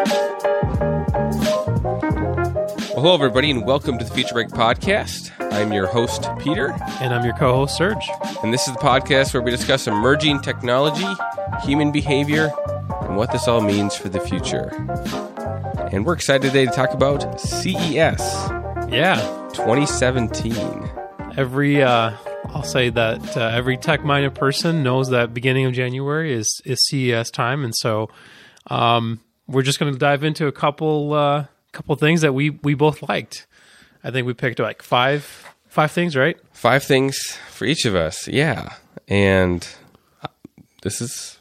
Well, hello, everybody, and welcome to the Future Break Podcast. I'm your host, Peter, And I'm your co host, Serge. and this is the podcast where we discuss emerging technology, human behavior, and what this all means for the future. And we're excited today to talk about CES Yeah. 2017. Every, uh, I'll say that uh, every tech minded person knows that beginning of January is, is CES time. And so um, we're just going to dive into a couple, uh, couple things that we, we both liked. I think we picked like five, five things, right? Five things for each of us, yeah. And uh, this is,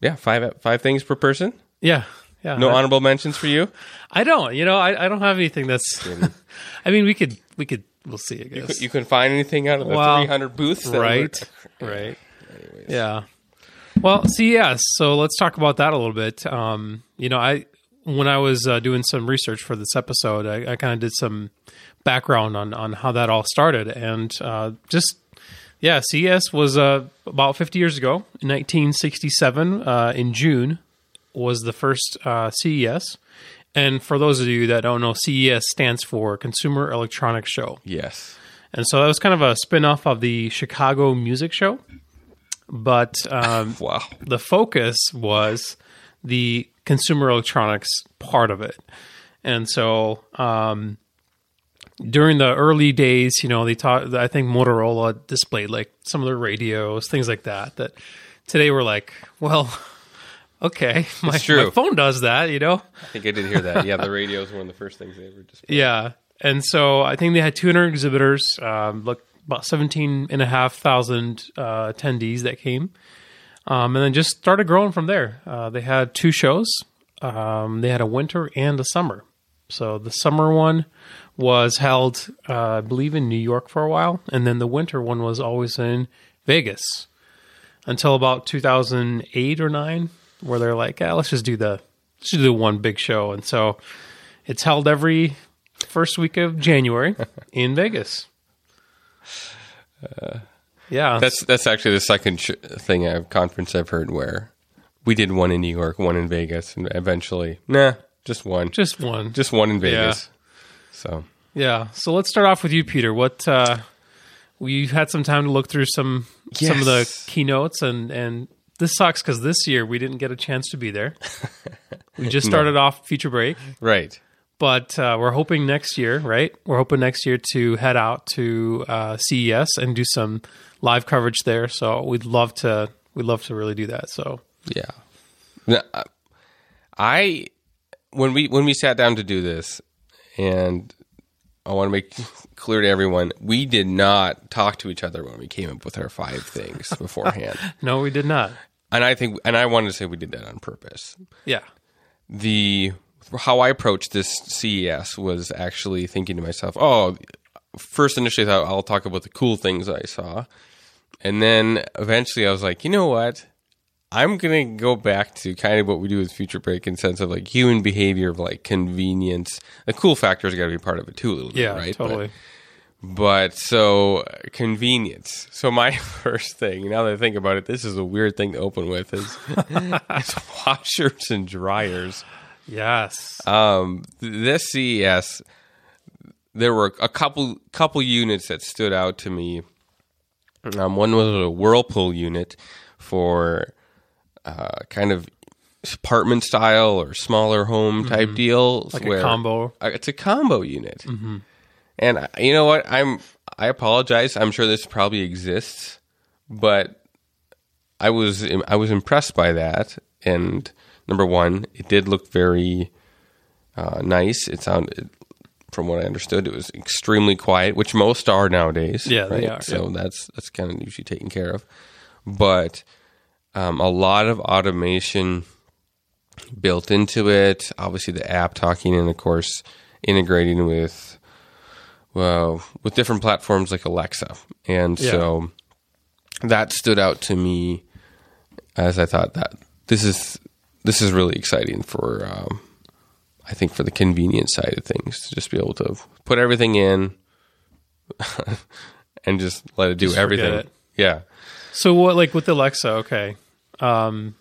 yeah, five five things per person. Yeah. Yeah. No I, honorable mentions for you. I don't, you know, I, I don't have anything that's, I mean, we could, we could, we'll see, I guess. You couldn't find anything out of the Well, 300 booths, right were- right yeah well CES so let's talk about that a little bit um you know i when i was uh, doing some research for this episode i, I kind of did some background on on how that all started and uh just yeah CES was uh about 50 years ago in 1967 uh in june was the first uh CES and for those of you that don't know CES stands for consumer electronics show Yes. and so that was kind of a spin off of the Chicago Music Show. But um, Wow. the focus was the consumer electronics part of it. And so um, during the early days, you know, they taught, I think Motorola displayed like some of their radios, things like that. That today we're like, well, okay, my, my phone does that, you know? I think I did hear that. Yeah, the radios were one of the first things they ever displayed. Yeah. And so I think they had 200 exhibitors, um, look, about 17 and a half thousand uh, attendees that came. Um, and then just started growing from there. Uh, they had two shows. Um, they had a winter and a summer. So the summer one was held, uh, I believe, in New York for a while, and then the winter one was always in Vegas until about 2008 or nine, where they're like, yeah, let's just do the let's just do the one big show. And so it's held every first week of January in Vegas. Yeah, That's that's actually the second sh- thing I've conference I've heard where we did one in New York, one in Vegas, and eventually, nah, just one, just, one, just one. in Vegas. So Yeah. So let's start off with you, Peter. What uh, we had some time to look through some some of the keynotes, and and this sucks because this year we didn't get a chance to be there. we just started off Future Break, right, but uh, we're hoping next year, right? We're hoping next year to head out to uh, CES and do some live coverage there. So we'd love to we'd love to really do that. So yeah. Uh, I when we when we sat down to do this, and I want to make clear to everyone, we did not talk to each other when we came up with our five things beforehand. no, we did not. and I think, and I wanted to say we did that on purpose. Yeah. the how I approached this CES was actually thinking to myself, oh, first initially I thought I'll talk about the cool things I saw. And then eventually I was like, you know what? I'm gonna go back to kind of what we do with Future Break in sense of like human behavior of like convenience. The cool factor's got to be part of it too, a little bit, Yeah. right? But- Totally. but so uh, convenience. So my first thing, now that I think about it, this is a weird thing to open with is, is washers and dryers. Yes. Um, th- this CES, there were a couple couple units that stood out to me. Um, one was a Whirlpool unit for uh, kind of apartment style or smaller home type deals, Mm-hmm. like a combo. uh, it's a combo unit. And you know what? I'm I apologize. I'm sure this probably exists, but I was I was impressed by that. And number one, it did look very uh, nice. It sounded, from what I understood, it was extremely quiet, which most are nowadays. Yeah, they are, So that's that's kind of usually taken care of. But um, a lot of automation built into it. Obviously, the app talking, and of course, integrating with well with different platforms like Alexa. And Yeah. so that stood out to me as I thought that this is this is really exciting for um, I think for the convenience side of things to just be able to put everything in and just let it do Just everything. it. Yeah. So what, like with Alexa? Okay, um,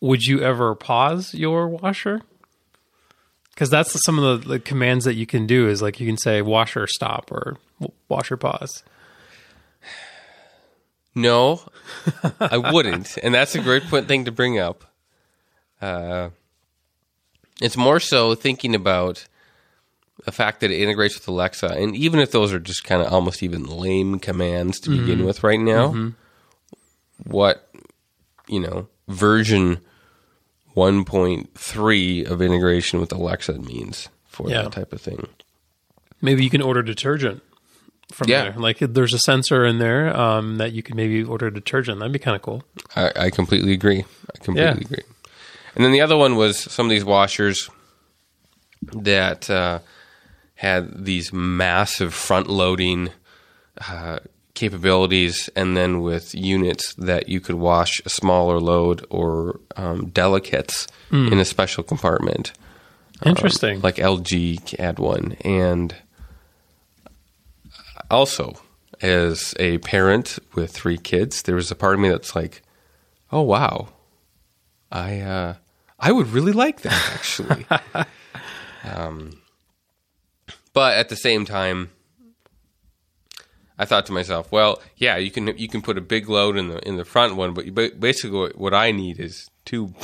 would you ever pause your washer? Because that's some of the, the commands that you can do is like you can say washer stop or washer pause. No, I wouldn't, and that's a great point thing to bring up. Uh, it's more so thinking about the fact that it integrates with Alexa, and even if those are just kind of almost even lame commands to begin with right now, what you know version 1.3 of integration with Alexa means for Yeah. that type of thing. Maybe you can order detergent from Yeah. there. Like there's a sensor in there um, that you can maybe order detergent. That'd be kind of cool. I, I completely agree. I completely agree. And then the other one was some of these washers that uh, had these massive front loading uh, capabilities, and then with units that you could wash a smaller load or um, delicates in a special compartment. Interesting. Like LG had one. And also, as a parent with three kids, there was a part of me that's like, oh, wow. I uh, I would really like that, actually. um, but at the same time, I thought to myself, well, yeah, you can you can put a big load in the in the front one, but ba- basically what- what I need is two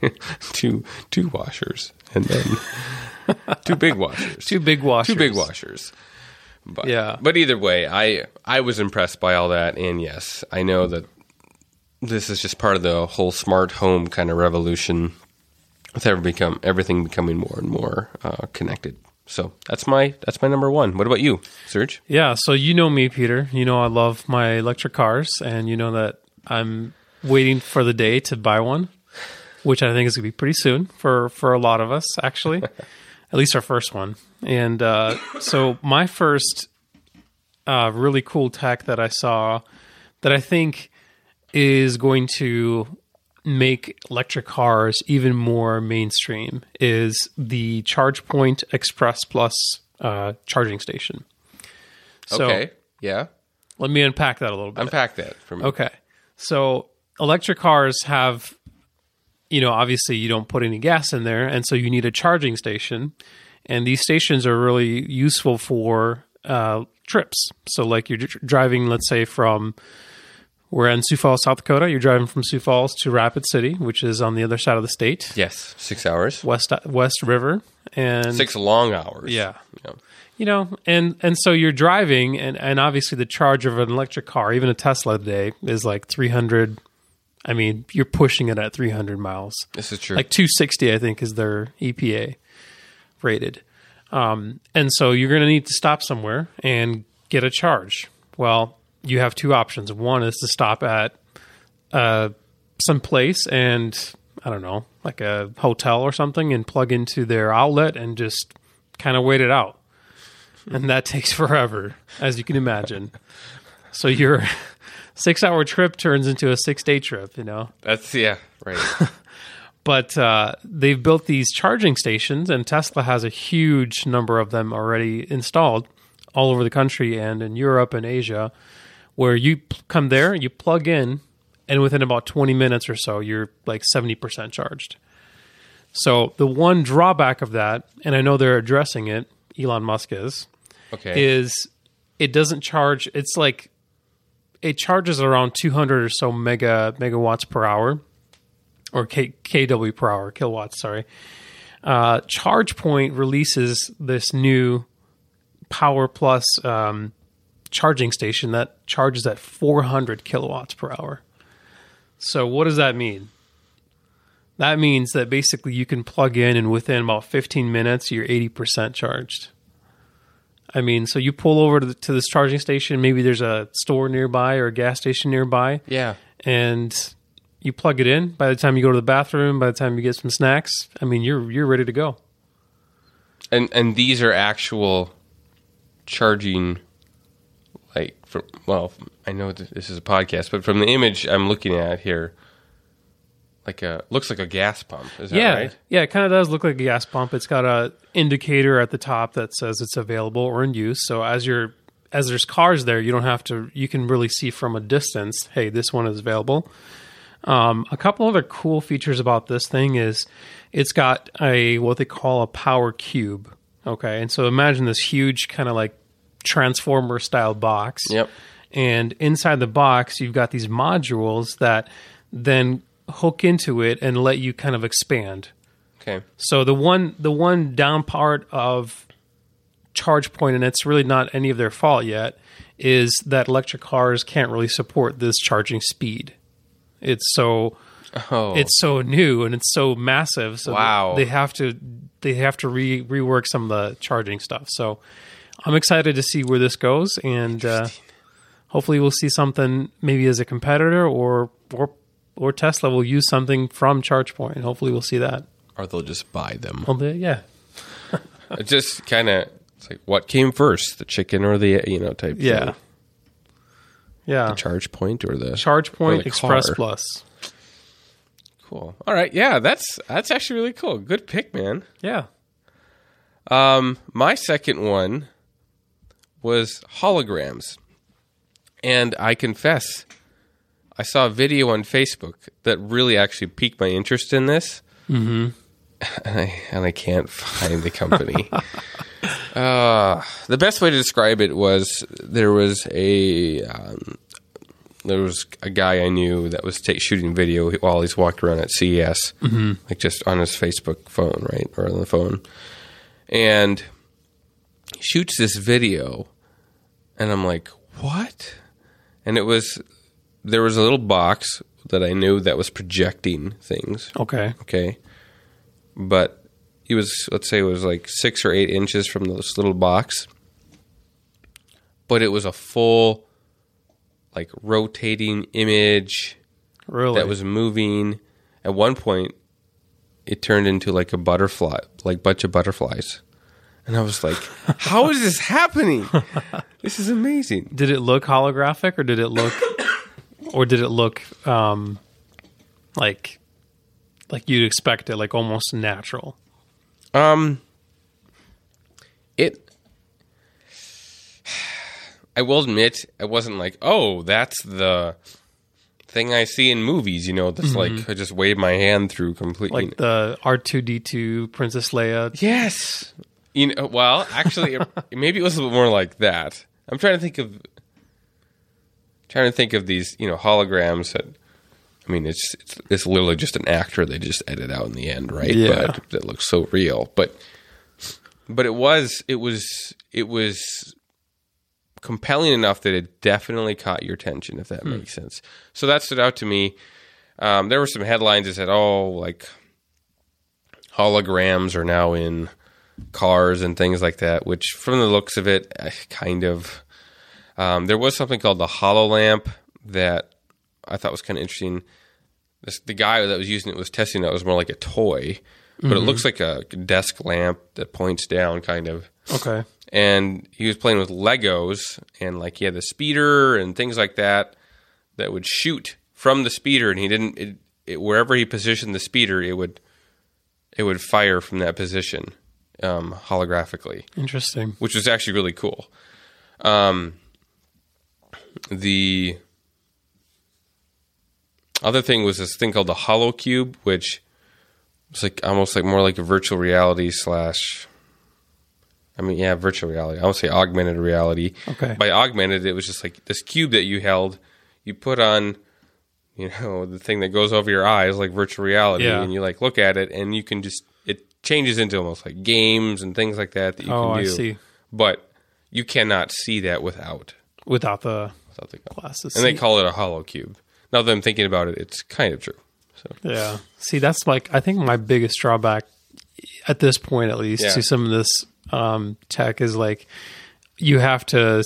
two two washers and then two big washers, Two big washers. two big washers. But, Yeah. But either way, I I was impressed by all that, and yes, I know that this is just part of the whole smart home kind of revolution. With ever become everything becoming more and more uh, connected. So that's my that's my number one. What about you, Serge? Yeah, so you know me, Peter. You know I love my electric cars, and you know that I'm waiting for the day to buy one, which I think is going to be pretty soon for for a lot of us, actually. At least our first one. And uh, so my first uh, really cool tech that I saw that I think is going to make electric cars even more mainstream is the ChargePoint Express Plus uh, charging station. So okay, yeah, let me unpack that a little bit. unpack that for me. Okay. So electric cars have, you know, obviously you don't put any gas in there, and so you need a charging station. And these stations are really useful for uh, trips. So, like you're driving, let's say, from we're in Sioux Falls, South Dakota. You're driving from Sioux Falls to Rapid City, which is on the other side of the state, Yes, six hours, West West River, and six long hours. yeah, Yeah. you know and and so you're driving and and obviously the charge of an electric car even a tesla today is like 300 i mean you're pushing it at 300 miles This is true. like 260 i think is their epa rated um, and so you're going to need to stop somewhere and get a charge well you have two options one is to stop at uh, some place and i don't know like a hotel or something and plug into their outlet and just kind of wait it out and that takes forever, as you can imagine. So your six hour trip turns into a six day trip, you know. That's yeah, right. But uh, they've built these charging stations, and Tesla has a huge number of them already installed all over the country and in Europe and Asia, where you come there, you plug in, and within about 20 minutes or so, you're like 70% charged. So the one drawback of that, and I know they're addressing it, Elon Musk is, Okay. is it doesn't charge it's like it charges around 200 or so mega megawatts per hour or K, kW per hour kilowatts sorry uh, ChargePoint releases this new Power Plus um, charging station that charges at 400 kilowatts per hour. So what does that mean? That means that basically you can plug in and within about 15 minutes you're 80% charged. I mean, so you pull over to, the, to this charging station. Maybe there's a store nearby or a gas station nearby, yeah. and you plug it in. By the time you go to the bathroom, by the time you get some snacks, I mean, you're you're ready to go. And and these are actual charging from well, I know th- this is a podcast, but from the image I'm looking at here like a looks like a gas pump. Is that yeah, right? yeah, it kind of does look like a gas pump. It's got a indicator at the top that says it's available or in use. So as you're as there's cars there, you don't have to. You can really see from a distance. Hey, this one is available. Um, a couple other cool features about this thing is it's got a what they call a power cube. Okay, and so imagine this huge kind of like transformer style box. Yep. And inside the box, you've got these modules that then hook into it and let you kind of expand. Okay. So the one the one down part of ChargePoint, and it's really not any of their fault yet, is that electric cars can't really support this charging speed. It's so Oh. it's so new and it's so massive. So Wow. they have to they have to re rework some of the charging stuff. So I'm excited to see where this goes, and uh, hopefully we'll see something maybe as a competitor or or or Tesla will use something from ChargePoint. Hopefully we'll see that. or they'll just buy them. Well, they- yeah, It just kind of it's like what came first, the chicken or the you know type. yeah, thing. yeah. ChargePoint or the ChargePoint the Express car. Plus. Cool. All right. Yeah, that's that's actually really cool. Good pick, man. Yeah. Um, my second one was holograms, and I confess, I saw a video on Facebook that really actually piqued my interest in this. Mm-hmm. And I and I can't find the company. uh, the best way to describe it was there was a um, there was a guy I knew that was ta shooting video while he's walking around at CES, like just on his Facebook phone, right, or on the phone, and shoots this video, and I'm like, what? And it was there was a little box that I knew that was projecting things, Okay. okay, but it was let's say it was like six or eight inches from this little box, but it was a full like rotating image Really? that was moving. At one point, it turned into like a butterfly, like bunch of butterflies, and I was like, "How is this happening? This is amazing." Did it look holographic or did it look or did it look um like like you'd expect it, like almost natural? Um, it. I will admit, I wasn't like, "Oh, that's the." Thing I see in movies, you know, that's like I just wave my hand through completely. Like the R two D two Princess Leia. Yes. You know, well, actually, maybe it was a little more like that. I'm trying to think of, trying to think of these, you know, holograms that. I mean, it's it's, it's literally just an actor they just edit out in the end, right? Yeah. But that looks so real. But but it was it was it was compelling enough that it definitely caught your attention, if that makes sense. So that stood out to me. Um, there were some headlines that said, "Oh, like holograms are now in cars and things like that," which, from the looks of it, eh, kind of. Um, there was something called the HoloLamp that I thought was kind of interesting. This, the guy that was using it was testing it. It was more like a toy, but it looks like a desk lamp that points down, kind of Okay. and he was playing with Legos and like he had the speeder and things like that that would shoot from the speeder and he didn't it, it, wherever he positioned the speeder it would it would fire from that position um, holographically Interesting. which was actually really cool um, the other thing was this thing called the Holo Cube which was like almost like more like a virtual reality slash I mean, yeah, virtual reality. I would say augmented reality. Okay. By augmented, it was just like this cube that you held, you put on, you know, the thing that goes over your eyes, like virtual reality, Yeah. and you like look at it, and you can just changes into almost like games and things like that that you Oh, can I do. see. But you cannot see that without Without the without the glasses. And they call it a Holo Cube. Now that I'm thinking about it, it's kind of true. So Yeah. See, that's like I think my biggest drawback at this point, at least, Yeah. to some of this um, tech is like you have to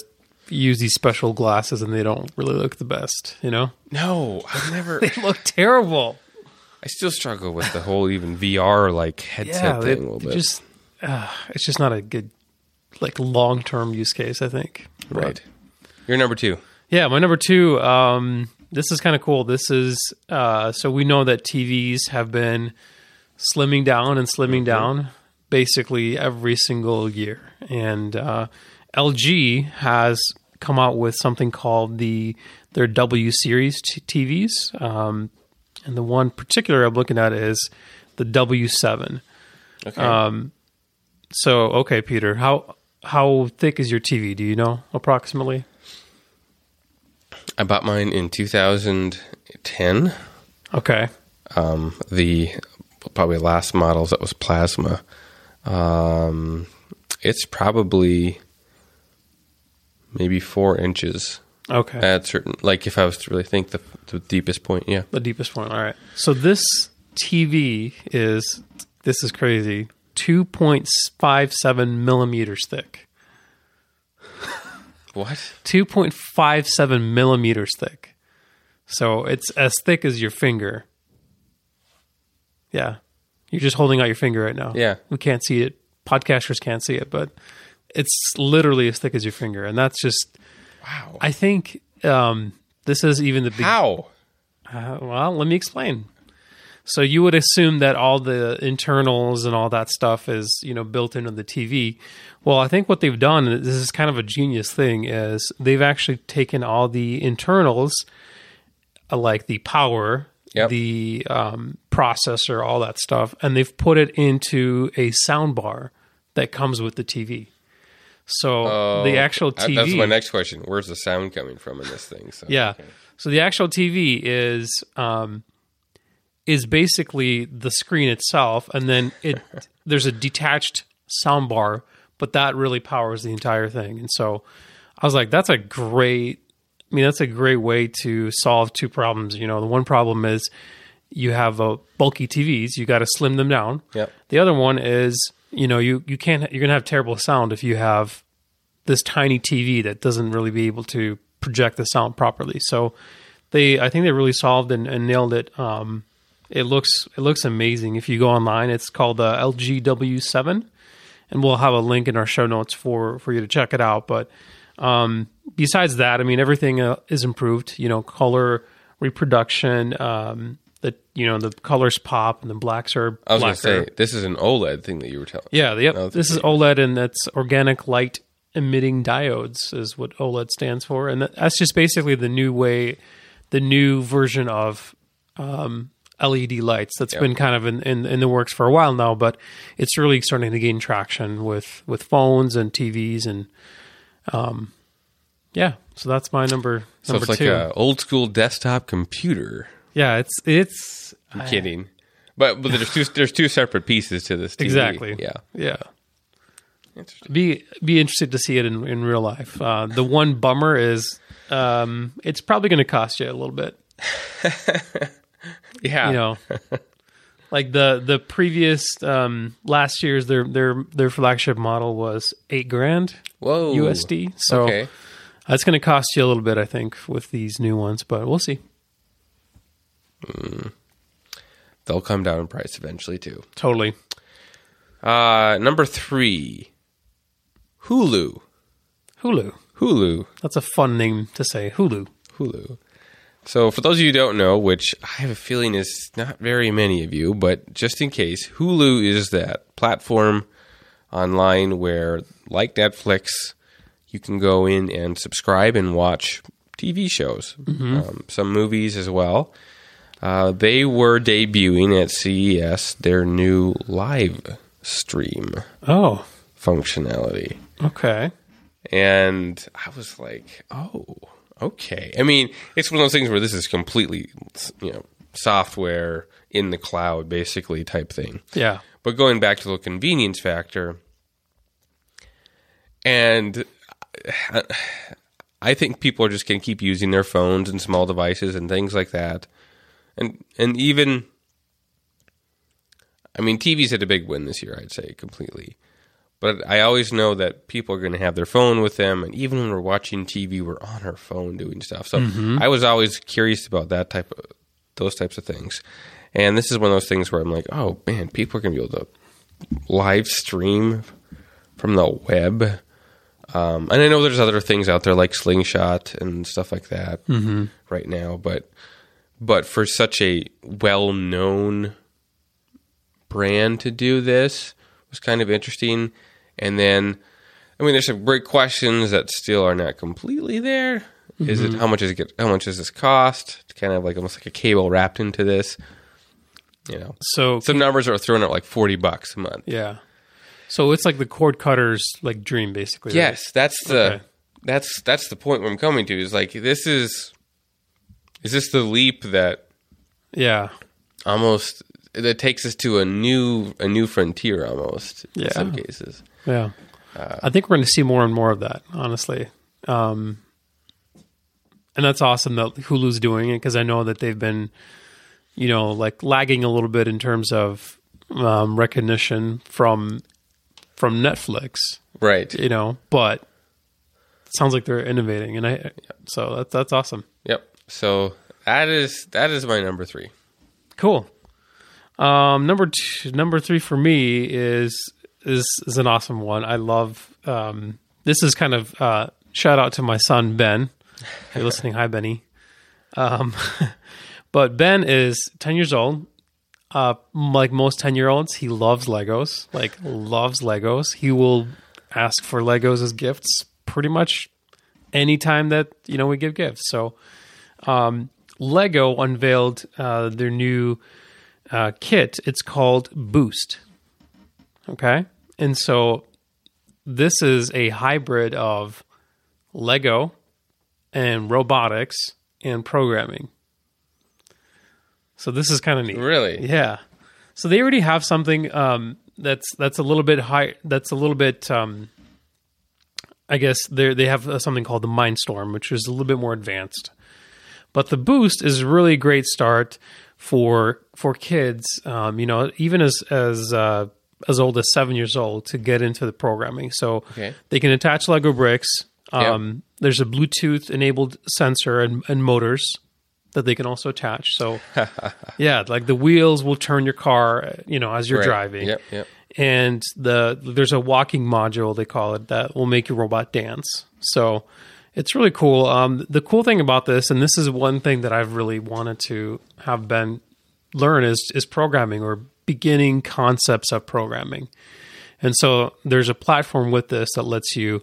use these special glasses, and they don't really look the best. You know, no, I've never. they look terrible. I still struggle with the whole even VR like headset Yeah, thing they, a little bit. just uh, it's just not a good like long term use case. I think. But- right. You're number two. Yeah, my number two. Um, this is kind of cool. This is uh, so we know that TVs have been slimming down and slimming down basically every single year, and uh, LG has come out with something called the their W series t- TVs. Um, and the one particular I'm looking at is the W7. Okay. So, okay, Peter, how how thick is your TV? Do you know approximately? I bought mine in 2010. Okay, Um, the probably last models that was plasma. Um, it's probably maybe four inches okay. at certain. Like if I was to really think the, the deepest point, yeah. the deepest point. All right. So this TV is this is crazy. Two point five seven millimeters thick. What? 2.57 millimeters thick. So it's as thick as your finger. Yeah. You're just holding out your finger right now. Yeah. We can't see it. Podcasters can't see it, but it's literally as thick as your finger. And that's just, Wow. I think um, this is even the big. How? Uh, well, let me explain. So you would assume that all the internals and all that stuff is, you know, built into the TV. Well, I think what they've done, this is kind of a genius thing, is they've actually taken all the internals, uh, like the power, Yep. the um, processor, all that stuff, and they've put it into a sound bar that comes with the TV. So the actual Uh, TV. That's my next question. Where's the sound coming from in this thing? So, Yeah. okay. So the actual TV is um, is basically the screen itself, and then it there's a detached sound bar, but that really powers the entire thing. And so I was like, that's a great. I mean, that's a great way to solve two problems. You know, the one problem is you have a bulky TVs, you got to slim them down. Yep. The other one is, you know, you you can't you're gonna have terrible sound if you have this tiny TV that doesn't really be able to project the sound properly. So they, I think they really solved and, and nailed it. Um, it looks it looks amazing. If you go online, it's called the LGW7, and we'll have a link in our show notes for for you to check it out. But um, besides that, I mean, everything uh, is improved. You know, color reproduction. Um, the you know the colors pop and the blacks are I was going to say, this is an OLED thing that you were telling Yeah, yep. This is OLED, and that's organic light emitting diodes, is what OLED stands for, and that's just basically the new way, the new version of um, LED lights that's been kind of in, in in the works for a while now, but it's really starting to gain traction with with phones and TVs, and um, yeah. So that's my number So it's like two. a old school desktop computer. Yeah, it's it's I'm kidding. But, but there's two there's two separate pieces to this TV. Exactly. Yeah. yeah. Interesting. be be interested to see it in, in real life. Uh, the one bummer is um, it's probably going to cost you a little bit. Yeah. You know, like the the previous um, last year's their their their flagship model was eight grand Whoa. USD. So Okay. that's going to cost you a little bit, I think, with these new ones. But we'll see. They'll come down in price eventually too. Totally. Uh, number three, Hulu. Hulu. Hulu. That's a fun name to say. Hulu. Hulu. So, for those of you who don't know, which I have a feeling is not very many of you, but just in case, Hulu is that platform online where, like Netflix, you can go in and subscribe and watch TV shows, um, some movies as well. Uh, they were debuting at CES their new live stream Oh, functionality. okay. And I was like, oh, okay. I mean, it's one of those things where this is completely, you know, software in the cloud, basically, type thing. Yeah. But going back to the convenience factor, and I think people are just going to keep using their phones and small devices and things like that. And and even, I mean, TV's had a big win this year, I'd say, completely. But I always know that people are going to have their phone with them, and even when we're watching TV, we're on our phone doing stuff. So I was always curious about that type of those types of things. And this is one of those things where I'm like, oh man, people are going to be able to live stream from the web. Um, and I know there's other things out there like Slingshot and stuff like that right now, but but for such a well known brand to do this was kind of interesting. And then, I mean, there's some great questions that still are not completely there. Is Mm-hmm. it how much is it? How much does this cost? It's kind of like almost like a cable wrapped into this. You know, So some numbers are thrown out like forty bucks a month. yeah, so it's like the cord cutter's like dream, basically. right? Yes, that's the Okay. that's that's the point where I'm coming to. Is like this is is this the leap that Yeah. almost that takes us to a new a new frontier almost in Yeah. some cases. Yeah. Uh, I think we're going to see more and more of that, honestly. Um, and that's awesome that Hulu's doing it because I know that they've been, you know, like lagging a little bit in terms of um, recognition from from Netflix, Right. you know, but it sounds like they're innovating, and I so that's that's awesome. Yep. So that is that is my number three. Cool. Um, number two, number three for me is is is an awesome one. I love. Um, this is kind of uh, shout out to my son Ben. If you're listening, hi Benny. Um, but Ben is ten years old. Uh, like most ten year olds, he loves Legos. Like loves Legos. He will ask for Legos as gifts pretty much anytime that you know we give gifts. So um, Lego unveiled uh, their new uh, kit. It's called Boost. Okay. And so this is a hybrid of Lego and robotics and programming. So this is kind of neat. Really? Yeah. So they already have something um, that's that's a little bit high. That's a little bit. Um, I guess they they have something called the Mindstorm, which is a little bit more advanced. But the Boost is a really great start for for kids. Um, you know, even as as uh, as old as seven years old to get into the programming. So Okay. they can attach Lego bricks. Um, There's a Bluetooth enabled sensor and, and motors that they can also attach. So yeah, like the wheels will turn your car, you know, as you're Right. driving. Yep. Yep. And the there's a walking module they call it that will make your robot dance. So it's really cool. Um, the cool thing about this, and this is one thing that I've really wanted to have Ben learn is is programming or beginning concepts of programming. And so there's a platform with this that lets you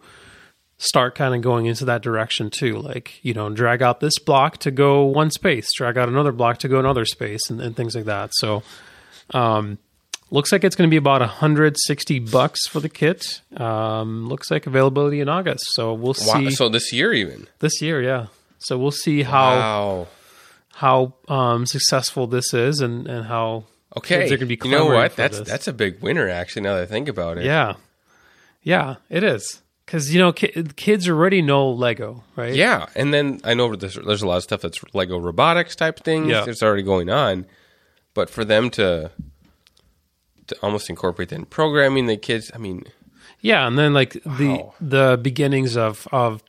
start kind of going into that direction too. Like, you know, drag out this block to go one space, drag out another block to go another space and, and things like that. So um looks like it's going to be about 160 bucks for the kit. Um looks like availability in August. So we'll Wow. see So this year even. this year, yeah. So we'll see how Wow. how um successful this is and and how Okay. kids are going to be you know what? That's this. that's a big winner actually. Now that I think about it. Yeah. Yeah, it is. Cuz you know ki- kids already know Lego, right? Yeah, and then I know there's, there's a lot of stuff that's Lego robotics type things Yeah. that's already going on, but for them to almost incorporate that in programming the kids, I mean, Yeah, and then like the the beginnings of of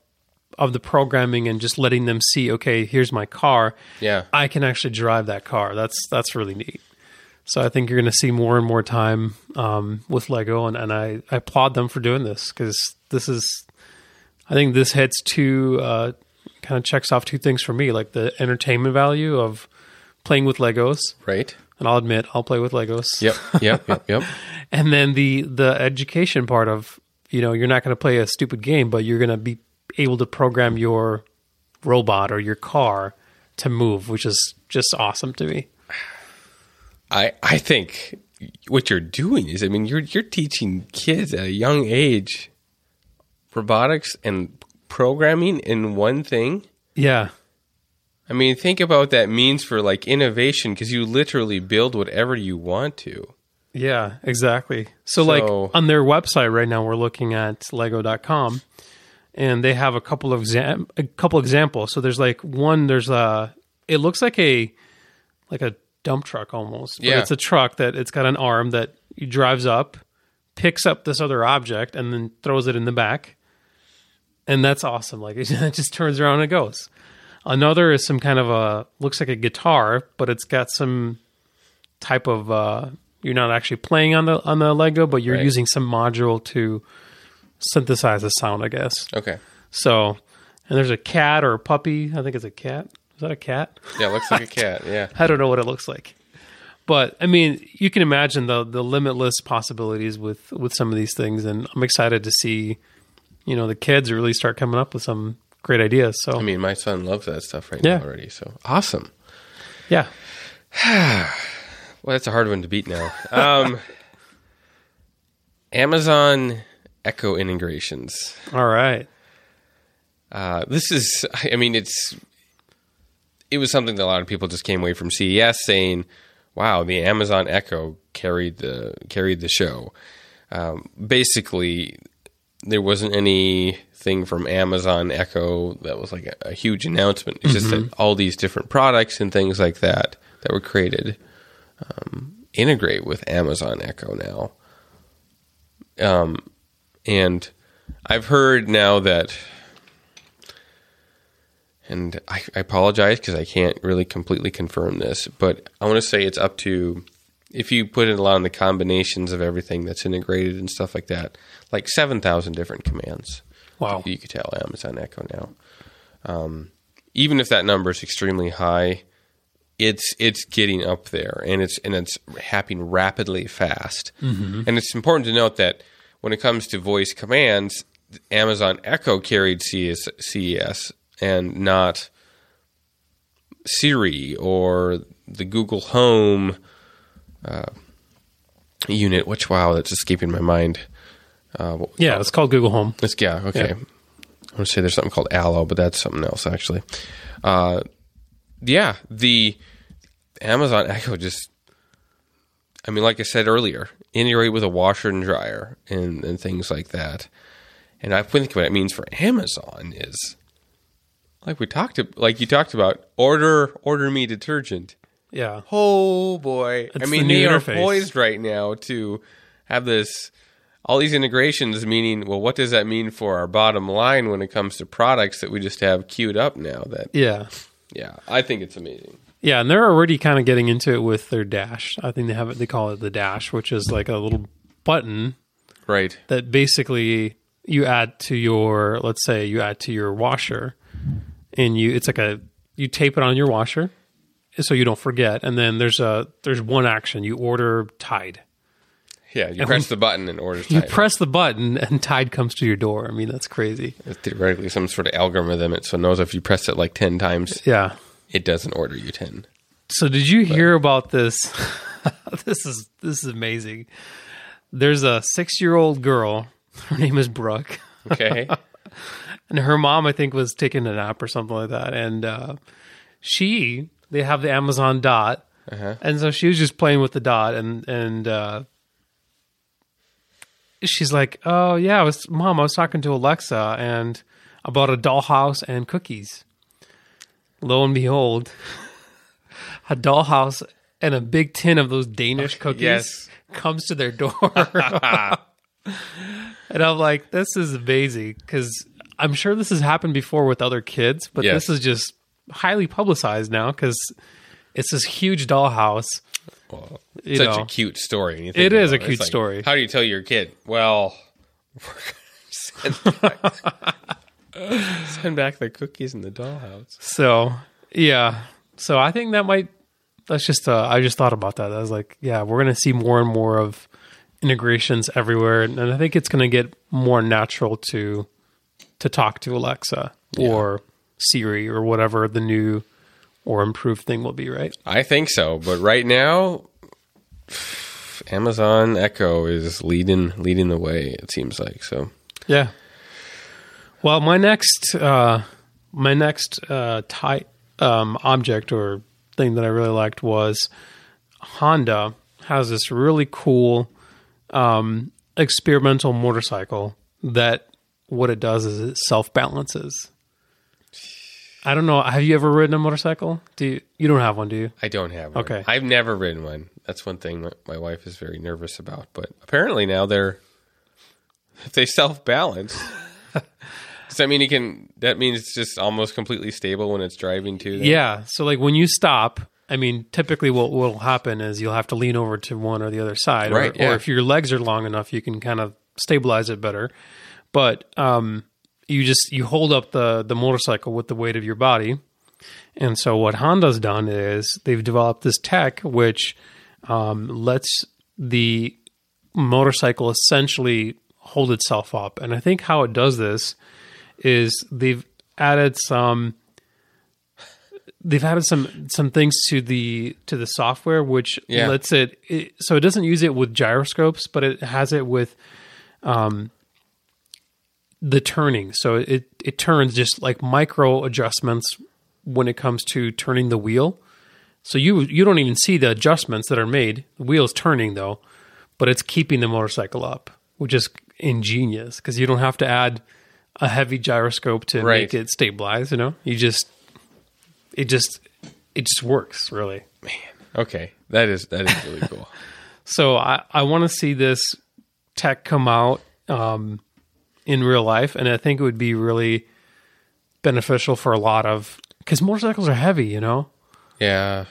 of the programming and just letting them see, okay, here's my car. yeah, I can actually drive that car. That's that's really neat. So I think you're going to see more and more time um, with Lego, and, and I, I applaud them for doing this because this is, I think this hits two, uh, kind of checks off two things for me, like the entertainment value of playing with Legos, right. And I'll admit I'll play with Legos. Yep, yep, yep, yep. and then the the education part of you know you're not going to play a stupid game but you're going to be able to program your robot or your car to move which is just awesome to me I I think what you're doing is, I mean, you're you're teaching kids at a young age robotics and programming in one thing. yeah I mean, think about what that means for like innovation because you literally build whatever you want to. yeah exactly. So, like on their website right now we're looking at lego.com and they have a couple of exam a couple examples. So there's like one there's a it looks like a like a dump truck almost but Yeah. it's a truck that it's got an arm that drives up picks up this other object and then throws it in the back. And that's awesome. Like it just turns around and it goes another is some kind of a looks like a guitar but it's got some type of uh you're not actually playing on the on the lego but you're Right. using some module to synthesize the sound i guess Okay. so and there's a cat or a puppy i think it's a cat is that a cat Yeah, it looks like a cat. Yeah. I don't know what it looks like. But I mean, you can imagine the the limitless possibilities with with some of these things, and I'm excited to see, you know, the kids really start coming up with some great ideas. So I mean, my son loves that stuff right Yeah. now already. So awesome. yeah, Well, that's a hard one to beat now. Um, Amazon Echo integrations. all right. Uh, this is, I mean, it's, it was something that a lot of people just came away from CES saying, "Wow, the Amazon Echo carried the carried the show." Um, basically, there wasn't anything from Amazon Echo that was like a, a huge announcement. It's just that all these different products and things like that that were created um, integrate with Amazon Echo now. Um, and I've heard now that, and I, I apologize because I can't really completely confirm this, but I want to say it's up to if you put in a lot of the combinations of everything that's integrated and stuff like that, like seven thousand different commands. Wow. You could tell Amazon Echo now. Um, even if that number is extremely high, it's it's getting up there, and it's and it's happening rapidly fast. And it's important to note that when it comes to voice commands, Amazon Echo carried CS, CES and not Siri or the Google Home uh, unit. Which wow, that's escaping my mind. Uh, what- Yeah, it's called Google Home. it's yeah, okay. Yeah. I want to say there's something called Allo, but that's something else actually. Uh, yeah, the Amazon Echo just, I mean, like I said earlier, integrate with a washer and dryer and, and things like that. And I think what it means for Amazon is, like we talked, to, like you talked about, order order me detergent. Yeah. Oh boy! I mean, the they new are poised right now to have this, all these integrations. Meaning, well, what does that mean for our bottom line when it comes to products that we just have queued up now? That Yeah. yeah, I think it's amazing. Yeah, and they're already kind of getting into it with their dash. I think they have it. They call it the dash, which is like a little button Right. that basically you add to your. Let's say you add to your washer, and you. It's like a you tape it on your washer, so you don't forget. And then there's a there's one action. You order Tide. Yeah, you press the button and order. You Tide. press the button, and Tide comes to your door. I mean, that's crazy. It's theoretically some sort of algorithm. It so knows if you press it like ten times, Yeah. it doesn't order you ten. So did you hear about this? this is this is amazing. There's a six year old girl. Her name is Brooke, Okay. and her mom I think was taking a nap or something like that. And uh, she they have the Amazon Dot, Uh-huh. and so she was just playing with the Dot, and and uh, she's like, "Oh yeah, I was mom. I was talking to Alexa and about a dollhouse and cookies." Lo and behold, a dollhouse and a big tin of those Danish cookies yes. comes to their door. and I'm like, this is amazing because I'm sure this has happened before with other kids, but Yes. this is just highly publicized now because it's this huge dollhouse. Well, You such know. a cute story. you think It is a cute like, story. How do you tell your kid? Well, send back, send back the cookies in the dollhouse. So yeah, so I think that might. That's just. Uh, I just thought about that. I was like, yeah, we're gonna see more and more of integrations everywhere, and I think it's gonna get more natural to to talk to Alexa or Siri or whatever the new or improved thing will be. Right? I think so, but right now, Amazon Echo is leading leading the way. It seems like so. Yeah. Well, my next uh, my next uh, type um, object or thing that I really liked was Honda has this really cool um, experimental motorcycle that what it does is it self balances. I don't know. Have you ever ridden a motorcycle? Do you? You don't have one, do you? I don't have one. Okay. I've never ridden one. That's one thing my- my wife is very nervous about. But apparently now they're if they self balance. Does that mean you can? That means it's just almost completely stable when it's driving too. then? Yeah. So like when you stop, I mean, typically what will happen is you'll have to lean over to one or the other side, Right, Or, yeah. or if your legs are long enough, you can kind of stabilize it better. But um, you just you hold up the the motorcycle with the weight of your body, and so what Honda's done is they've developed this tech which um, lets the motorcycle essentially hold itself up. And I think how it does this is they've added some. They've added some some things to the to the software, which Yeah. lets it, it. So it doesn't use it with gyroscopes, but it has it with um, the turning. So it it turns just like micro adjustments when it comes to turning the wheel. So you you don't even see the adjustments that are made. The wheel's turning though, but it's keeping the motorcycle up, which is ingenious because you don't have to add a heavy gyroscope to Right. make it stabilize. You know, you just it just it just works really. Man, okay, that is that is really cool. So I I want to see this tech come out um, in real life, and I think it would be really beneficial for a lot of because motorcycles are heavy. You know, Yeah,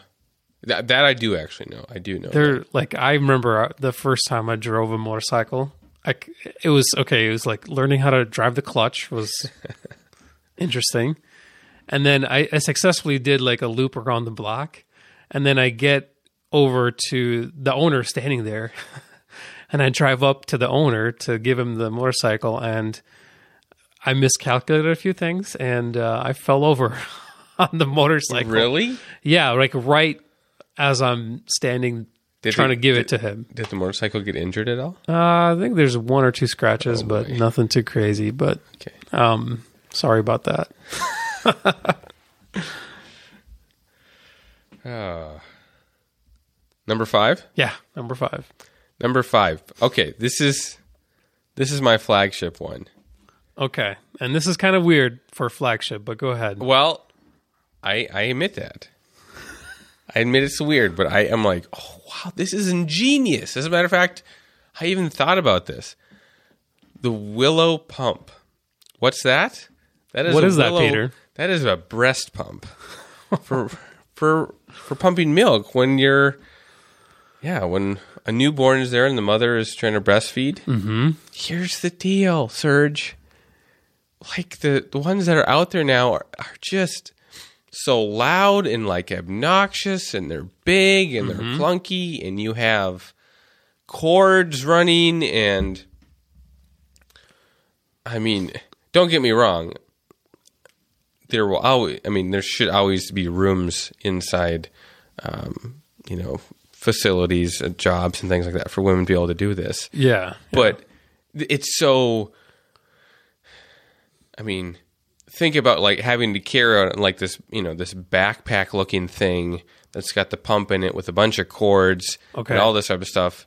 that that I do actually know. I do know. They're like I remember uh, the first time I drove a motorcycle. I c it was okay. It was like learning how to drive the clutch was interesting, and then I, I successfully did like a loop around the block, and then I get over to the owner standing there, and I drive up to the owner to give him the motorcycle, and I miscalculated a few things, and uh, I fell over on the motorcycle. really? Yeah, like right as I'm standing Did trying it- to give it to him. Did the motorcycle get injured at all? Uh, I think there's one or two scratches, but boy. nothing too crazy. But Okay. um, sorry about that. Uh, number five. Yeah, number five. Number five. Okay, this is this is my flagship one. Okay, and this is kind of weird for flagship, but go ahead. Well, I I admit that. I admit it's weird, but I am like, oh wow, this is ingenious. As a matter of fact, I even thought about this. The Willow pump. What's that? That is What is that, Peter? That is a breast pump for for for pumping milk when you're yeah when a newborn is there and the mother is trying to breastfeed. Mm-hmm. Here's the deal, Serge like the the ones that are out there now are, are just so loud and like obnoxious and they're big and they're clunky and you have cords running and I mean don't get me wrong there will always I mean there should always be rooms inside um, you know facilities uh, jobs and things like that for women to be able to do this Yeah, but it's so i mean think about like having to carry like this you know this backpack looking thing that's got the pump in it with a bunch of cords Okay. and all this type of stuff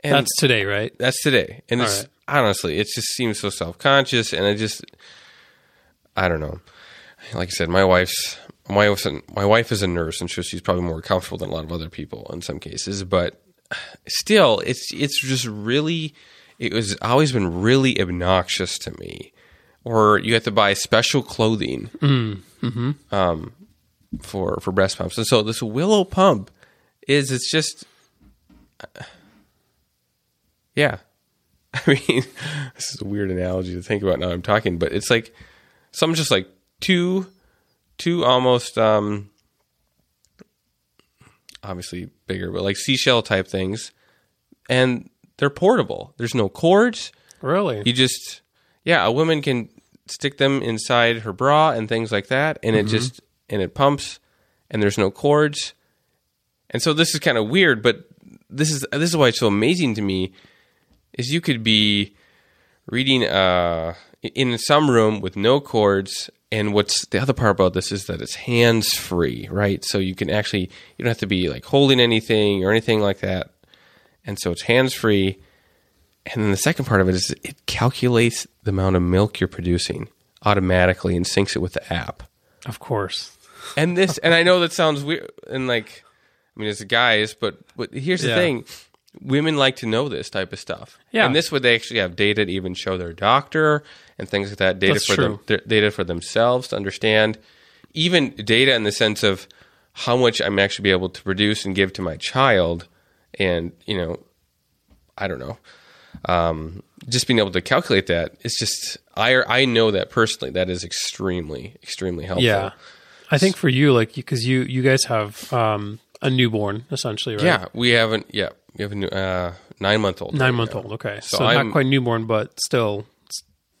and that's today, right? that's today and it's right. honestly it just seems so self-conscious and i just i don't know like i said my wife's my wife's a, my wife is a nurse and so she's probably more comfortable than a lot of other people in some cases but still it's it's just really it was always been really obnoxious to me. Or you have to buy special clothing mm, mm-hmm. um, for for breast pumps. And so this willow pump is it's just uh, yeah. I mean this is a weird analogy to think about now i'm talking but it's like some just like two two almost um obviously bigger but like seashell type things. And they're portable. There's no cords. Really? you just yeah a woman can stick them inside her bra and things like that and it just and it pumps and there's no cords. And so this is kind of weird but this is this is why it's so amazing to me is you could be reading uh in some room with no cords and what's the other part about this is that it's hands free right so you can actually you don't have to be like holding anything or anything like that and so it's hands free and then the second part of it is it calculates the amount of milk you're producing automatically and syncs it with the app. of course. And this, and I know that sounds weird, and like, I mean, it's guys, but but here's the Yeah. thing: women like to know this type of stuff. Yeah. and this would they actually have data to even show their doctor and things like that. Data That's for true. th- data for themselves to understand, even data in the sense of how much I'm actually be able to produce and give to my child, and you know, I don't know um, just being able to calculate that it's just I I know that personally that is extremely extremely helpful. Yeah, I think for you, like, because you you guys have um, a newborn essentially, right? yeah. We haven't. Yeah, we have a new, uh, nine month old. nine month old. Okay, so, I'm- not quite newborn, but still,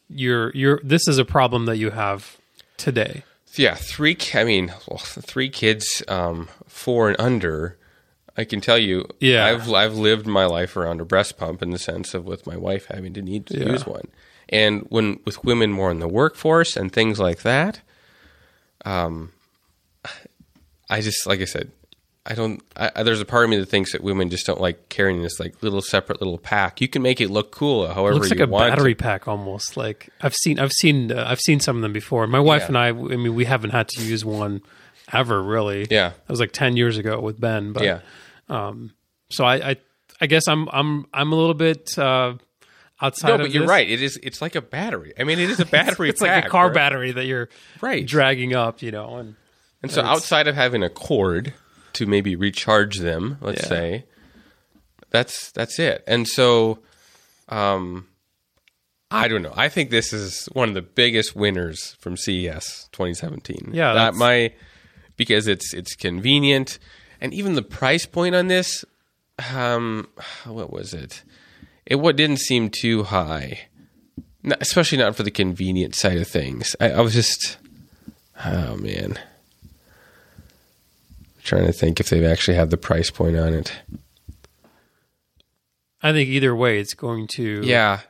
you're you're. This is a problem that you have today. Yeah, three. I mean, well, three kids, um, four and under. I can tell you, Yeah. I've I've lived my life around a breast pump in the sense of with my wife having to need to Yeah. use one, and when with women more in the workforce and things like that, um, I just like I said, I don't. I, there's a part of me that thinks that women just don't like carrying this like little separate little pack. You can make it look cool, however looks like a want. battery pack almost. Like I've seen, I've seen, uh, I've seen some of them before. My wife Yeah. and I, I mean, we haven't had to use one ever really. Yeah. that was like ten years ago with Ben. But yeah, so I, I, I guess I'm, I'm, I'm a little bit uh, outside. no, but you're this. right. It is. It's like a battery. I mean, it is a battery. It's like a car right? battery that you're Right. dragging up, you know, and And so outside of having a cord to maybe recharge them, let's Yeah. say, that's that's it. And so um I don't know. I think this is one of the biggest winners from CES 2017. Yeah, that my because it's it's convenient and even the price point on this um what was it? It what didn't seem too high. Not, especially not for the convenient side of things. I, I was just oh man trying to think if they've actually have the price point on it. I think either way, it's going to Yeah.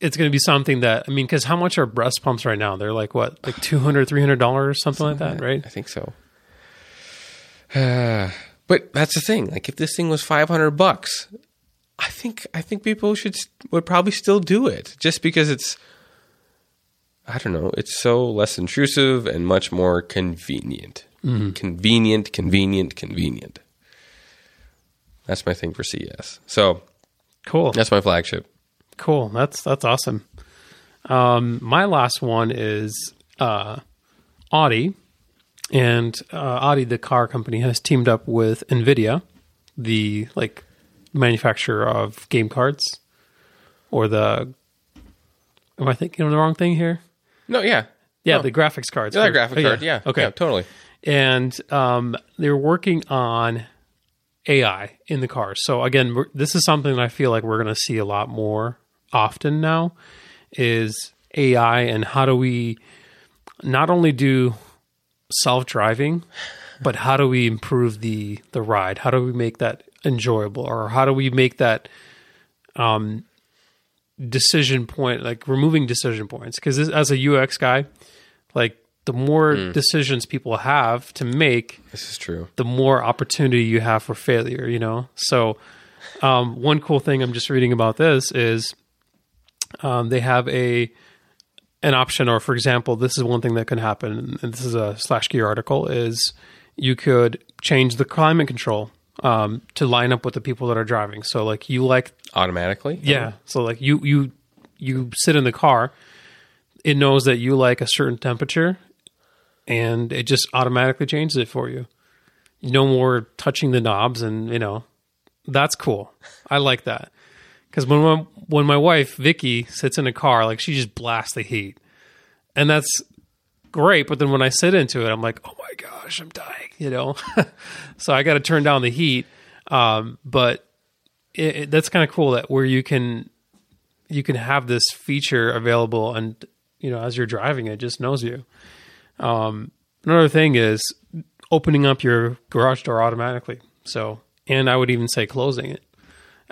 it's going to be something that I mean, because how much are breast pumps right now? They're like what, like 200 300 dollars, something like that, right? I think so. Uh, but that's the thing. Like if this thing was 500 bucks, I think I think people should would probably still do it just because it's I don't know, it's so less intrusive and much more convenient. Convenient, convenient, convenient. That's my thing for CES. So, Cool, that's my flagship. cool. That's that's awesome. Um, my last one is uh, Audi, and uh, Audi, the car company, has teamed up with Nvidia, the like manufacturer of game cards, or the. Am I thinking of the wrong thing here? No, yeah. Yeah, No. the graphics cards. Yeah, graphic oh, card. Yeah. Okay. Yeah, totally. And um, they're working on AI in the car. So again, this is something that I feel like we're going to see a lot more often now. Is AI and how do we not only do self driving, but how do we improve the the ride? How do we make that enjoyable, or how do we make that um, decision point like removing decision points? Because as a UX guy, like the more decisions people have to make, This is true. the more opportunity you have for failure, you know? So, um, one cool thing I'm just reading about this is um, they have a an option, or for example, this is one thing that can happen, and this is a SlashGear article, is you could change the climate control um, to line up with the people that are driving. So, like, you like Automatically? yeah. So like you you you sit in the car, it knows that you like a certain temperature, and it just automatically changes it for you. No more touching the knobs, and you know that's cool. I like that because when my, when my wife Vicky sits in a car, like she just blasts the heat, and that's great. But then when I sit into it, I'm like, oh my gosh, I'm dying, you know. so I got to turn down the heat. Um, but it, it, that's kind of cool that where you can you can have this feature available and you know as you're driving it just knows you um, another thing is opening up your garage door automatically. So and i would even say closing it.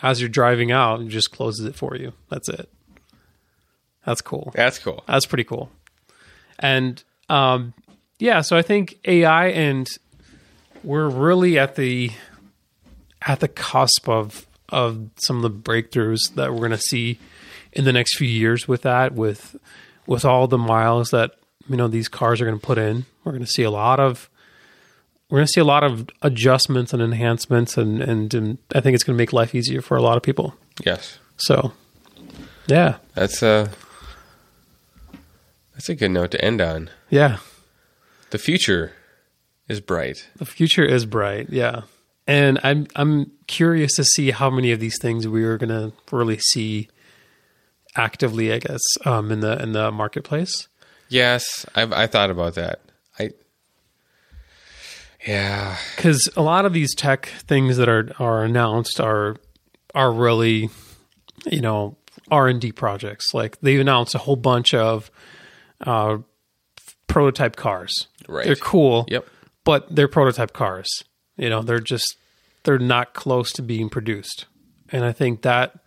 As you're driving out it just closes it for you. That's it. That's cool. That's cool. that's pretty cool. And um, yeah, so I think AI and we're really at the at the cusp of of some of the breakthroughs that we're going to see in the next few years with that with with all the miles that you know these cars are going to put in. We're going to see a lot of we're going to see a lot of adjustments and enhancements and and, and I think it's going to make life easier for a lot of people. Yes. So yeah. That's a that's a good note to end on. Yeah. The future is bright. The future is bright, yeah. And I'm I'm curious to see how many of these things we are going to really see actively, I guess, um, in the in the marketplace. Yes, I've I thought about that. I yeah, Because a lot of these tech things that are are announced are are really, you know, R and D projects. Like they've announced a whole bunch of uh, prototype cars. Right. They're cool. Yep. But they're prototype cars. You know, they're just they're not close to being produced. And I think that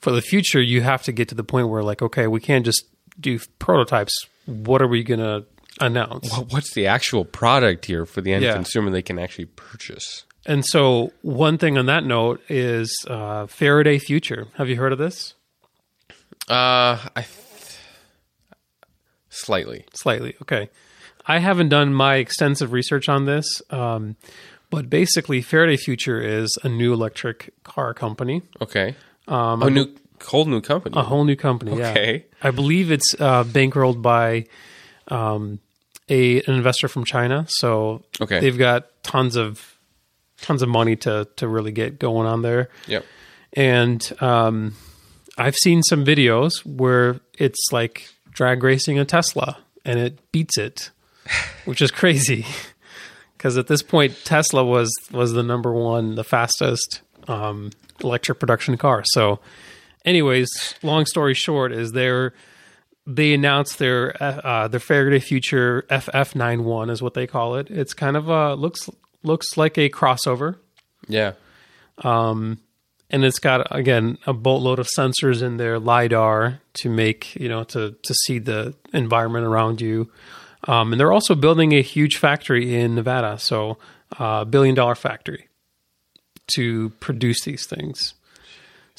for the future, you have to get to the point where like, okay, we can't just do prototypes. What are we gonna announce? Well, what's the actual product here for the end Yeah. consumer they can actually purchase? And so, one thing on that note is uh, Faraday Future. Have you heard of this? Uh, I th- slightly. Slightly. Okay. I haven't done my extensive research on this, um, but basically, Faraday Future is a new electric car company, Okay. Um, a new whole new company. a whole new company. Okay. Yeah. I believe it's uh, bankrolled by um, a an investor from China, so Okay. they've got tons of tons of money to to really get going on there. Yep. and um, I've seen some videos where it's like drag racing a Tesla and it beats it, which is crazy. Because at this point, Tesla was was the number one, the fastest um, electric production car. So, anyways, long story short, is they're they announced their uh, their Faraday Future FF91 is what they call it. It's kind of a looks looks like a crossover Yeah. and it's got again a boatload of sensors in there lidar to make you know to to see the environment around you um, and they're also building a huge factory in nevada so a uh, billion dollar factory to produce these things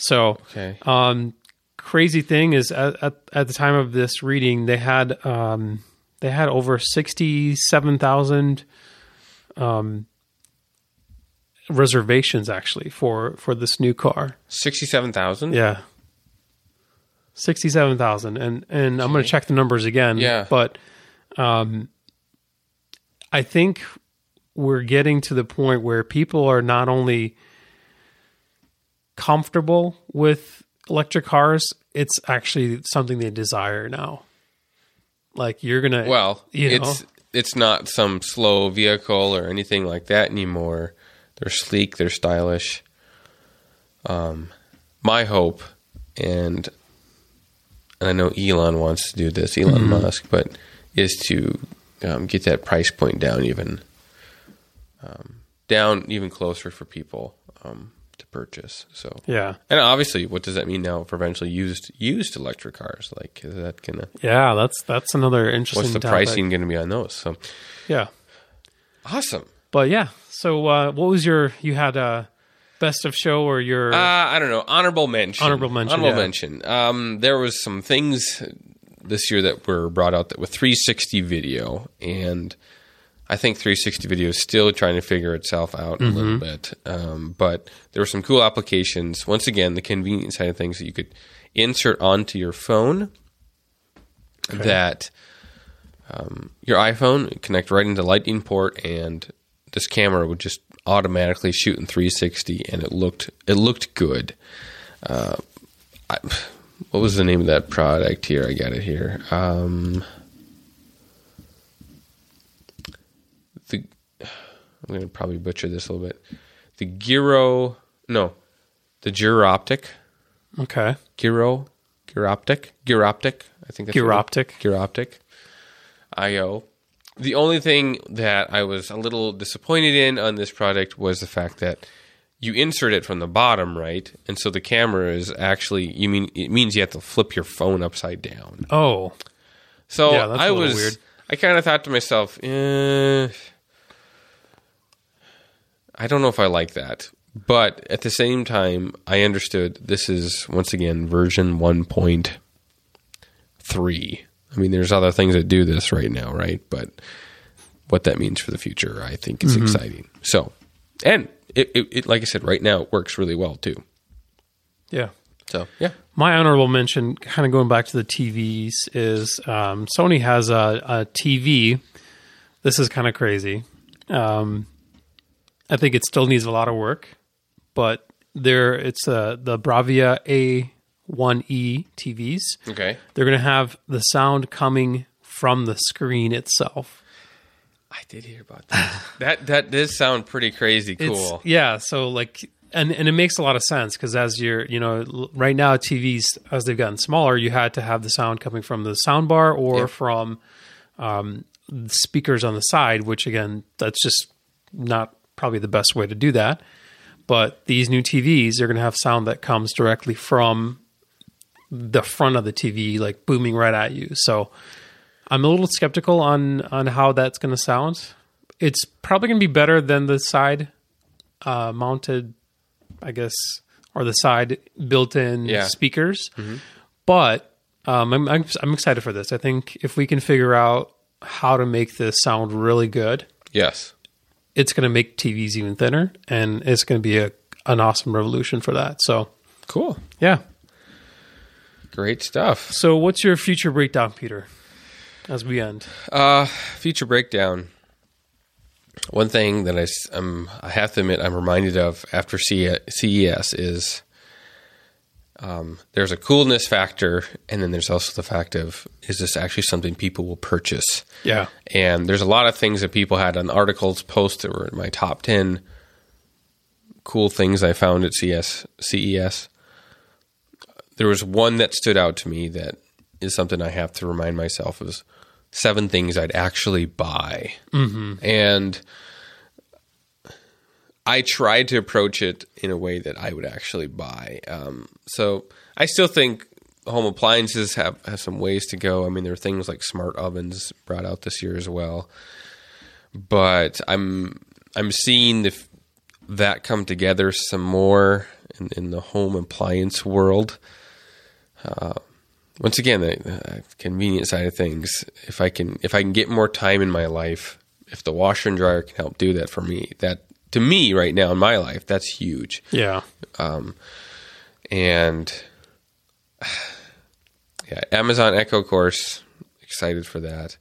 so Okay. um, crazy thing is at, at, at the time of this reading they had um, they had over 67000 um, reservations actually for for this new car Sixty-seven thousand. yeah 67000 and and i'm going to check the numbers again Yeah. but um i think we're getting to the point where people are not only comfortable with electric cars it's actually something they desire now like you're gonna Well, you know it's it's not some slow vehicle or anything like that anymore. They're sleek. They're stylish. Um, my hope, and and I know Elon wants to do this, Elon Mm-hmm. Musk, but is to um, get that price point down even um, down even closer for people um, to purchase. So yeah And obviously, what does that mean now for eventually used used electric cars? Like, is that gonna yeah that's that's another interesting what's the topic. pricing going to be on those? So yeah awesome. But yeah, so uh, what was your you had a best of show or your Uh, I don't know. Honorable mention. Honorable mention, Honorable yeah. mention. Um, there was some things this year that were brought out that with 360 video, and I think 360 video is still trying to figure itself out a little Mm-hmm. bit. Um, but there were some cool applications. Once again, the convenience side of things that you could insert onto your phone that um, your iPhone connect right into Lightning port, and this camera would just automatically shoot in 360, and it looked it looked good. Uh, I, what was the name of that product here? I got it here. Um, the I'm going to probably butcher this a little bit. The Giro, no, the Giroptic. okay Giro, Giroptic, Giroptic. I think that's Giroptic. Giroptic. IO. The only thing that I was a little disappointed in on this product was the fact that you insert it from the bottom, right? And so the camera is actually you mean it means you have to flip your phone upside down. oh So Yeah, that's a I was weird. I kind of thought to myself, eh, I don't know if I like that. But at the same time, I understood this is once again version 1.3. I mean, there's other things that do this right now, right? But what that means for the future, I think is exciting. So, and it, it, it, like I said, right now it works really well too. yeah So, yeah. my honorable mention kind of going back to the tvs is um, sony has a, a tv this is kind of crazy um, i think it still needs a lot of work but there it's uh, the bravia a1e tvs Okay. they're going to have the sound coming from the screen itself I did hear about that. that that does sound pretty crazy It's- cool. yeah, so like and and it makes a lot of sense because as you're you know right now TVs as they've gotten smaller, you had to have the sound coming from the sound bar or Yeah. from um, the speakers on the side, which again that's just not probably the best way to do that. But these new TVs are going to have sound that comes directly from the front of the TV, like booming right at you. So I'm a little skeptical on on how that's going to sound. It's probably going to be better than the side uh, mounted, I guess, or the side built-in Yeah. speakers. But um, I'm, I'm I'm excited for this. I think if we can figure out how to make this sound really good, Yes. It's going to make TVs even thinner, and it's going to be a an awesome revolution for that. So Cool. yeah. Great stuff. So what's your future breakdown, Peter? As we end. Uh, feature breakdown. One thing that I, um, I have to admit I'm reminded of after CES is um, there's a coolness factor, and then there's also the fact of is this actually something people will purchase? Yeah. And there's a lot of things that people had on articles posts that were in my top 10 cool things I found at CS, CES. There was one that stood out to me that is something I have to remind myself is seven things I'd actually buy. Mm-hmm. And I tried to approach it in a way that I would actually buy. Um, so I still think home appliances have, have some ways to go. I mean, there are things like smart ovens brought out this year as well. But I'm I'm seeing the, that come together some more in, in the home appliance world. Uh, once again, the, the convenient side of things. If I can if I can get more time in my life, if the washer and dryer can help do that for me, that to me right now in my life, that's huge. Yeah. Um, and yeah, Amazon Echo course, excited for that.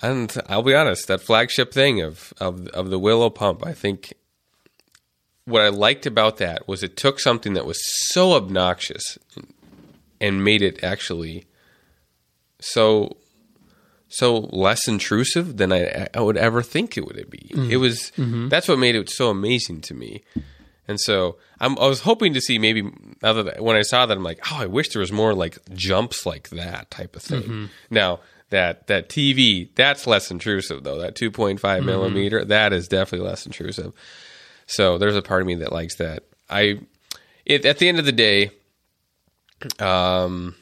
And I'll be honest, that flagship thing of of of the Willow pump, I think what I liked about that was it took something that was so obnoxious and made it actually so so less intrusive than I, I would ever think it would be. Mm. It was mm-hmm. that's what made it so amazing to me. And so I'm, I was hoping to see maybe other than, when I saw that I'm like, oh, I wish there was more like jumps like that type of thing. Mm-hmm. Now that that TV that's less intrusive though. That 2.5 mm-hmm. millimeter that is definitely less intrusive. So there's a part of me that likes that. I it, at the end of the day, um,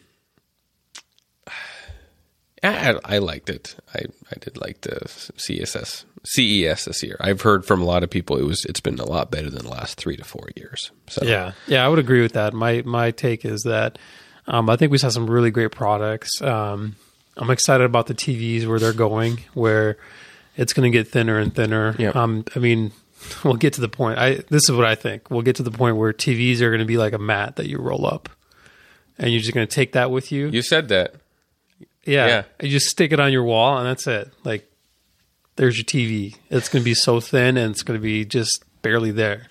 I, I liked it. I, I did like the CSS CES this year. I've heard from a lot of people it was it's been a lot better than the last three to four years. So Yeah, yeah, I would agree with that. My my take is that um, I think we saw some really great products. Um, I'm excited about the TVs where they're going, where it's going to get thinner and thinner. Yep. Um, I mean, we'll get to the point. I this is what I think. We'll get to the point where TVs are going to be like a mat that you roll up, and you're just going to take that with you. you said that. Yeah, yeah. you just stick it on your wall, and that's it. Like, there's your TV. It's going to be so thin, and it's going to be just barely there,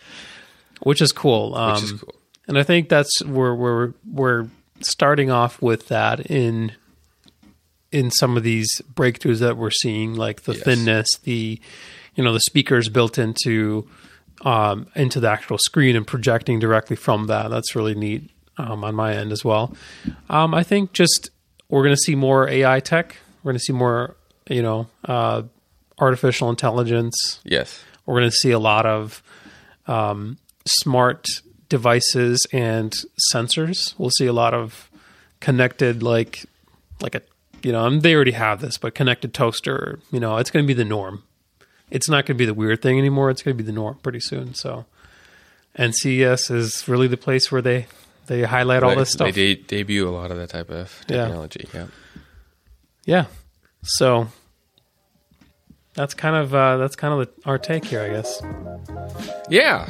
which is cool. Um, Which is cool. and I think that's where we're we're starting off with that in in some of these breakthroughs that we're seeing, like the Yes. thinness, the you know the speakers built into um, into the actual screen and projecting directly from that. That's really neat um, on my end as well. Um, I think just we're going to see more AI tech. We're going to see more you know uh, artificial intelligence Yes. we're going to see a lot of um, smart devices and sensors. We'll see a lot of connected, like like a you know, they already have this, but connected toaster. You know, it's going to be the norm. It's not going to be the weird thing anymore. It's going to be the norm pretty soon. So, and CES is really the place where they they highlight all They- this stuff. They de- debut a lot of that type of technology. Yeah. Yeah. So that's kind of uh, that's kind of our take here, I guess. Yeah.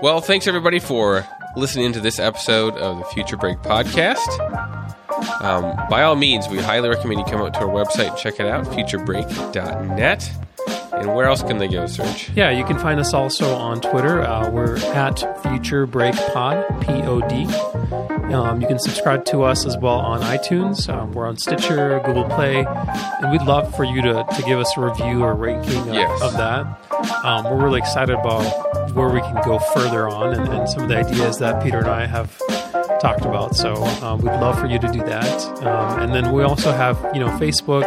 Well, thanks everybody for listening to this episode of the Future Break podcast. Um, by all means, we highly recommend you come out to our website and check it out, futurebreak.net. And where else can they go, Serge? Yeah, you can find us also on Twitter. Uh, we're at Future Break Pod, P O D. Um, you can subscribe to us as well on iTunes. Um, we're on Stitcher, Google Play, and we'd love for you to, to give us a review or ranking of, Yes. of that. Um, we're really excited about where we can go further on and, and some of the ideas that Peter and I have talked about. So um, we'd love for you to do that. Um, and then we also have, you know, Facebook,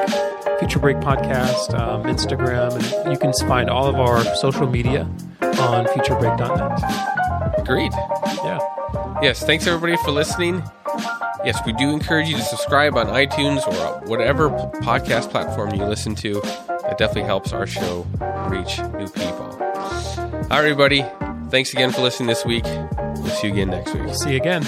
Future Break Podcast, um, Instagram, and you can find all of our social media on futurebreak.net. Agreed. Yeah. Yes, thanks everybody for listening. Yes, we do encourage you to subscribe on iTunes or whatever podcast platform you listen to. That definitely helps our show reach new people. All right, everybody. Thanks again for listening this week. We'll see you again next week. See you again.